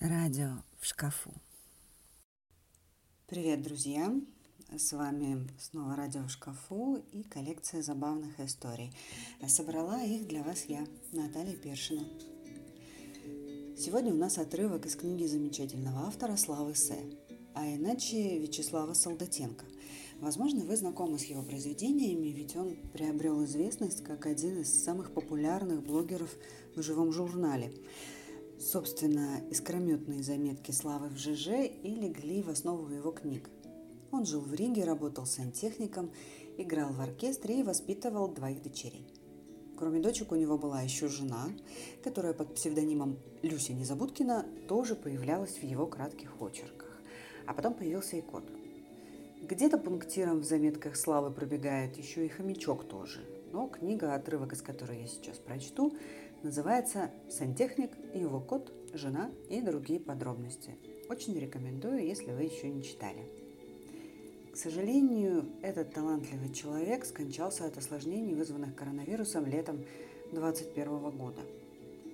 Радио в шкафу. Привет, друзья! С вами снова радио в шкафу и коллекция забавных историй. Собрала их для вас я, Наталья Першина. Сегодня у нас отрывок из книги замечательного автора Славы С. А иначе Вячеслава Солдатенко. Возможно, вы знакомы с его произведениями, ведь он приобрел известность как один из самых популярных блогеров в живом журнале – Собственно, искрометные заметки Славы в ЖЖ и легли в основу его книг. Он жил в Риге, работал сантехником, играл в оркестре и воспитывал двоих дочерей. Кроме дочек у него была еще жена, которая под псевдонимом Люся Незабудкина тоже появлялась в его кратких очерках. А потом появился и кот. Где-то пунктиром в заметках Славы пробегает еще и хомячок тоже. Но книга, отрывок из которой я сейчас прочту, Называется «Сантехник его кот, жена и другие подробности». Очень рекомендую, если вы еще не читали. К сожалению, этот талантливый человек скончался от осложнений, вызванных коронавирусом летом 2021 года.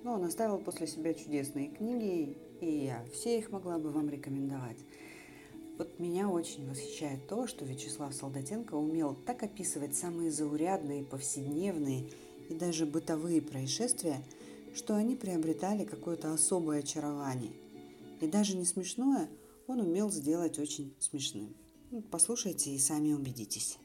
Но он оставил после себя чудесные книги, и я все их могла бы вам рекомендовать. Вот меня очень восхищает то, что Вячеслав Солдатенко умел так описывать самые заурядные, повседневные – и даже бытовые происшествия, что они приобретали какое-то особое очарование. И даже не смешное он умел сделать очень смешным. Ну, послушайте и сами убедитесь.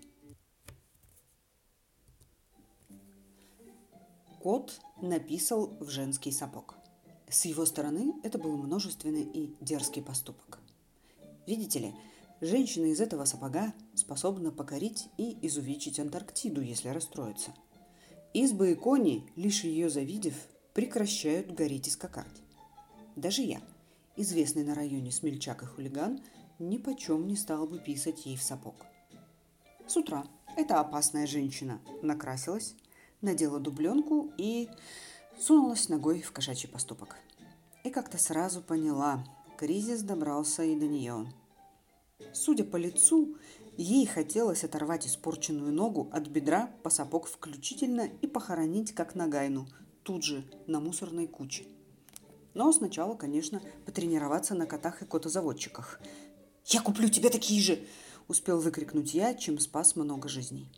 Кот написал в женский сапог. С его стороны это был множественный и дерзкий поступок. Видите ли, женщина из этого сапога способна покорить и изувечить Антарктиду, если расстроится – Избы и кони, лишь ее завидев, прекращают гореть и скакать. Даже я, известный на районе смельчак и хулиган, ни почем не стал бы писать ей в сапог. С утра эта опасная женщина накрасилась, надела дубленку и сунулась ногой в кошачий поступок. И как-то сразу поняла, кризис добрался и до нее. Судя по лицу, Ей хотелось оторвать испорченную ногу от бедра по сапог включительно и похоронить как нагайну, тут же, на мусорной куче. Но сначала, конечно, потренироваться на котах и котозаводчиках. «Я куплю тебе такие же!» – успел выкрикнуть я, чем спас много жизней.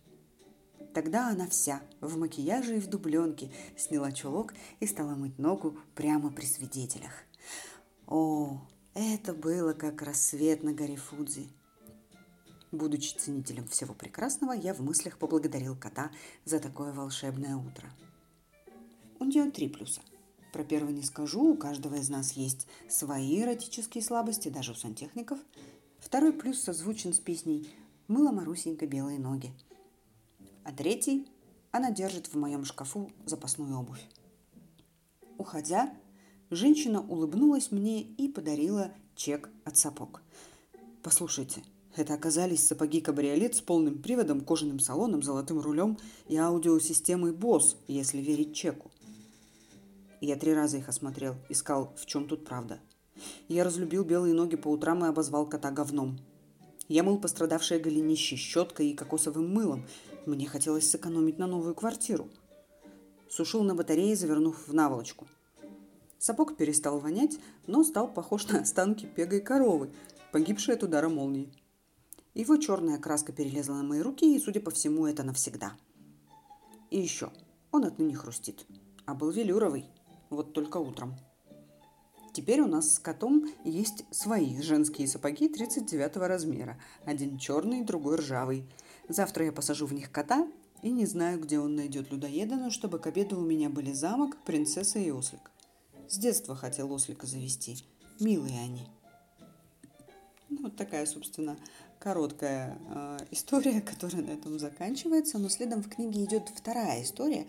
Тогда она вся, в макияже и в дубленке, сняла чулок и стала мыть ногу прямо при свидетелях. О, это было как рассвет на горе Фудзи. Будучи ценителем всего прекрасного, я в мыслях поблагодарил кота за такое волшебное утро. У нее три плюса. Про первый не скажу, у каждого из нас есть свои эротические слабости, даже у сантехников. Второй плюс созвучен с песней «Мыла Марусенька белые ноги». А третий – она держит в моем шкафу запасную обувь. Уходя, женщина улыбнулась мне и подарила чек от сапог. «Послушайте, это оказались сапоги-кабриолет с полным приводом, кожаным салоном, золотым рулем и аудиосистемой BOSS, если верить чеку. Я три раза их осмотрел, искал, в чем тут правда. Я разлюбил белые ноги по утрам и обозвал кота говном. Я мыл пострадавшее голенище щеткой и кокосовым мылом. Мне хотелось сэкономить на новую квартиру. Сушил на батарее, завернув в наволочку. Сапог перестал вонять, но стал похож на останки пегой коровы, погибшей от удара молнии. Его черная краска перелезла на мои руки, и, судя по всему, это навсегда. И еще, он отныне хрустит. А был велюровый, вот только утром. Теперь у нас с котом есть свои женские сапоги 39 размера. Один черный, другой ржавый. Завтра я посажу в них кота и не знаю, где он найдет людоеда, но чтобы к обеду у меня были замок, принцесса и ослик. С детства хотел ослика завести. Милые они. Ну, вот такая, собственно, короткая э, история, которая на этом заканчивается, но следом в книге идет вторая история,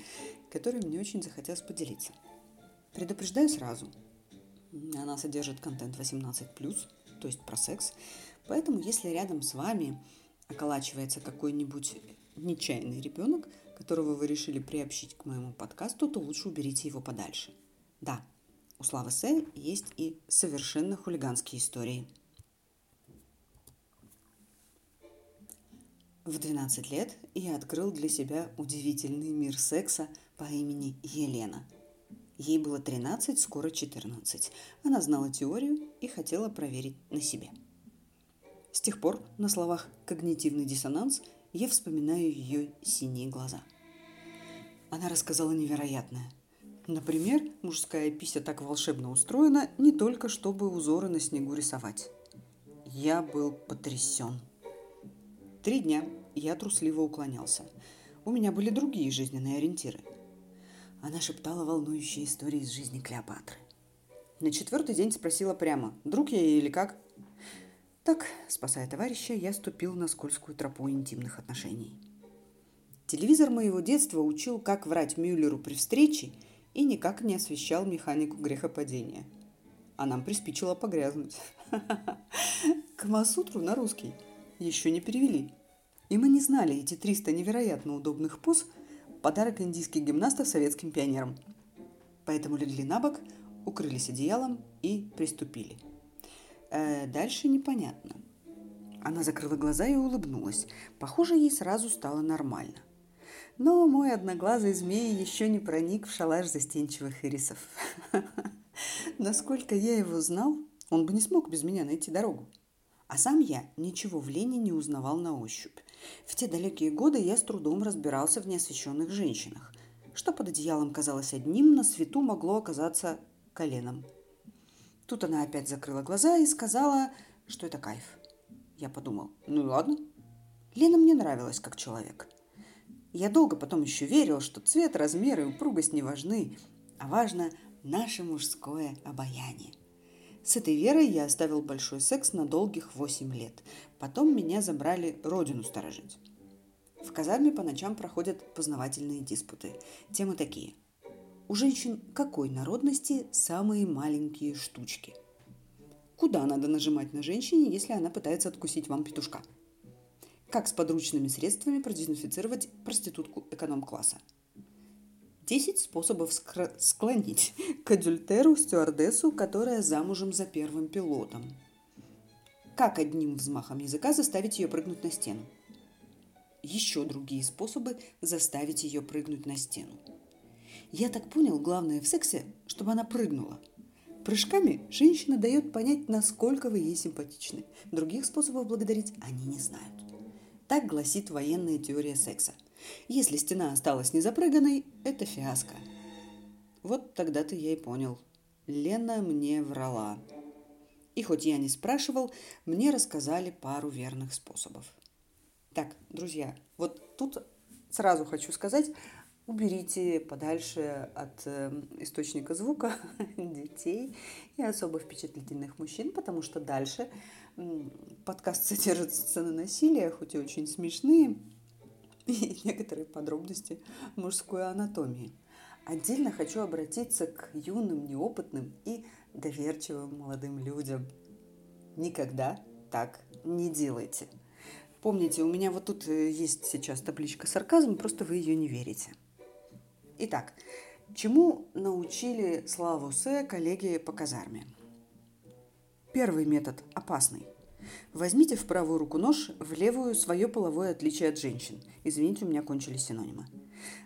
которой мне очень захотелось поделиться. Предупреждаю сразу, она содержит контент 18+, то есть про секс, поэтому если рядом с вами околачивается какой-нибудь нечаянный ребенок, которого вы решили приобщить к моему подкасту, то лучше уберите его подальше. Да, у Славы С есть и совершенно хулиганские истории – В 12 лет я открыл для себя удивительный мир секса по имени Елена. Ей было 13, скоро 14. Она знала теорию и хотела проверить на себе. С тех пор на словах «когнитивный диссонанс» я вспоминаю ее синие глаза. Она рассказала невероятное. Например, мужская пися так волшебно устроена не только, чтобы узоры на снегу рисовать. Я был потрясен. Три дня я трусливо уклонялся. У меня были другие жизненные ориентиры. Она шептала волнующие истории из жизни Клеопатры. На четвертый день спросила прямо, друг я или как? Так, спасая товарища, я ступил на скользкую тропу интимных отношений. Телевизор моего детства учил, как врать Мюллеру при встрече и никак не освещал механику грехопадения. А нам приспичило погрязнуть. Камасутру на русский еще не перевели. И мы не знали эти 300 невероятно удобных поз – подарок индийских гимнастов советским пионерам. Поэтому легли на бок, укрылись одеялом и приступили – Э, дальше непонятно. Она закрыла глаза и улыбнулась. Похоже, ей сразу стало нормально. Но мой одноглазый змей еще не проник в шалаш застенчивых ирисов. Насколько я его знал, он бы не смог без меня найти дорогу. А сам я ничего в Лене не узнавал на ощупь. В те далекие годы я с трудом разбирался в неосвещенных женщинах. Что под одеялом казалось одним, на свету могло оказаться коленом. Тут она опять закрыла глаза и сказала, что это кайф. Я подумал, ну ладно. Лена мне нравилась как человек. Я долго потом еще верил, что цвет, размер и упругость не важны, а важно наше мужское обаяние. С этой верой я оставил большой секс на долгих 8 лет. Потом меня забрали родину сторожить. В казарме по ночам проходят познавательные диспуты. Темы такие – у женщин какой народности самые маленькие штучки? Куда надо нажимать на женщине, если она пытается откусить вам петушка? Как с подручными средствами продезинфицировать проститутку эконом-класса? 10 способов склонить к адюльтеру стюардессу, которая замужем за первым пилотом. Как одним взмахом языка заставить ее прыгнуть на стену? Еще другие способы заставить ее прыгнуть на стену. Я так понял, главное в сексе, чтобы она прыгнула. Прыжками женщина дает понять, насколько вы ей симпатичны. Других способов благодарить они не знают. Так гласит военная теория секса. Если стена осталась незапрыганной, это фиаско. Вот тогда-то я и понял. Лена мне врала. И хоть я не спрашивал, мне рассказали пару верных способов. Так, друзья, вот тут сразу хочу сказать, Уберите подальше от э, источника звука детей и особо впечатлительных мужчин, потому что дальше подкаст содержит сцены насилия, хоть и очень смешные, и некоторые подробности мужской анатомии. Отдельно хочу обратиться к юным, неопытным и доверчивым молодым людям. Никогда так не делайте. Помните, у меня вот тут э, есть сейчас табличка сарказм, просто вы ее не верите. Итак, чему научили Славу С. коллеги по казарме? Первый метод опасный. Возьмите в правую руку нож, в левую свое половое отличие от женщин. Извините, у меня кончились синонимы.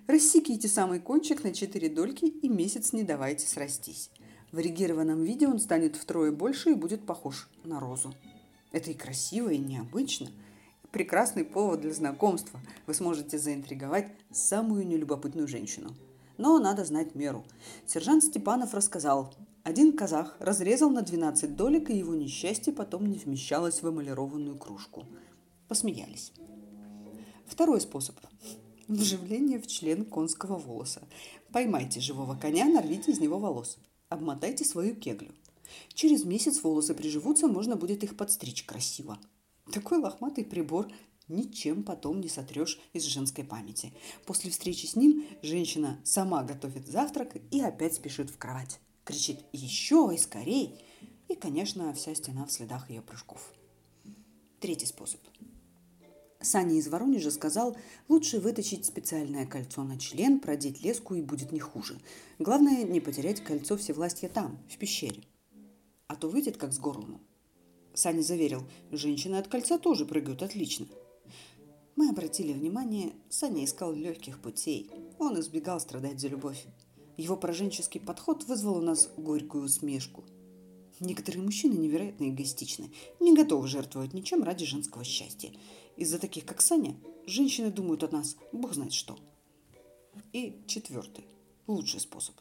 Рассеките самый кончик на 4 дольки и месяц не давайте срастись. В регированном виде он станет втрое больше и будет похож на розу. Это и красиво, и необычно – прекрасный повод для знакомства. Вы сможете заинтриговать самую нелюбопытную женщину. Но надо знать меру. Сержант Степанов рассказал, один казах разрезал на 12 долек, и его несчастье потом не вмещалось в эмалированную кружку. Посмеялись. Второй способ. Вживление в член конского волоса. Поймайте живого коня, нарвите из него волос. Обмотайте свою кеглю. Через месяц волосы приживутся, можно будет их подстричь красиво. Такой лохматый прибор ничем потом не сотрешь из женской памяти. После встречи с ним женщина сама готовит завтрак и опять спешит в кровать. Кричит «Еще и скорей!» И, конечно, вся стена в следах ее прыжков. Третий способ. Саня из Воронежа сказал, лучше вытащить специальное кольцо на член, продеть леску и будет не хуже. Главное, не потерять кольцо всевластья там, в пещере. А то выйдет как с горлом. Саня заверил, женщины от кольца тоже прыгают отлично. Мы обратили внимание, Саня искал легких путей. Он избегал страдать за любовь. Его пораженческий подход вызвал у нас горькую усмешку. Некоторые мужчины невероятно эгоистичны, не готовы жертвовать ничем ради женского счастья. Из-за таких, как Саня, женщины думают о нас бог знает что. И четвертый, лучший способ.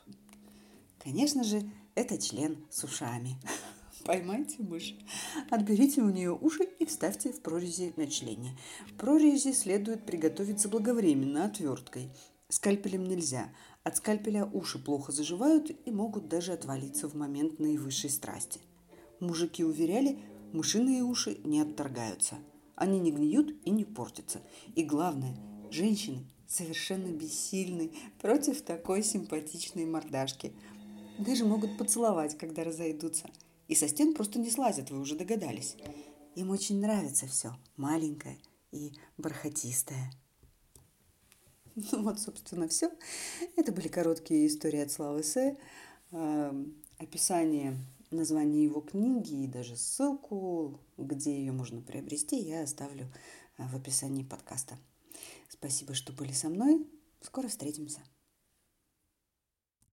Конечно же, это член с ушами. Поймайте мышь, отберите у нее уши и вставьте в прорези на члене. Прорези следует приготовить заблаговременно отверткой. Скальпелем нельзя. От скальпеля уши плохо заживают и могут даже отвалиться в момент наивысшей страсти. Мужики уверяли, мышиные уши не отторгаются. Они не гниют и не портятся. И главное, женщины совершенно бессильны против такой симпатичной мордашки. Даже могут поцеловать, когда разойдутся – и со стен просто не слазят, вы уже догадались. Им очень нравится все маленькое и бархатистое. Ну вот, собственно, все. Это были короткие истории от Славы С. Описание названия его книги и даже ссылку, где ее можно приобрести, я оставлю а, в описании подкаста. Спасибо, что были со мной. Скоро встретимся.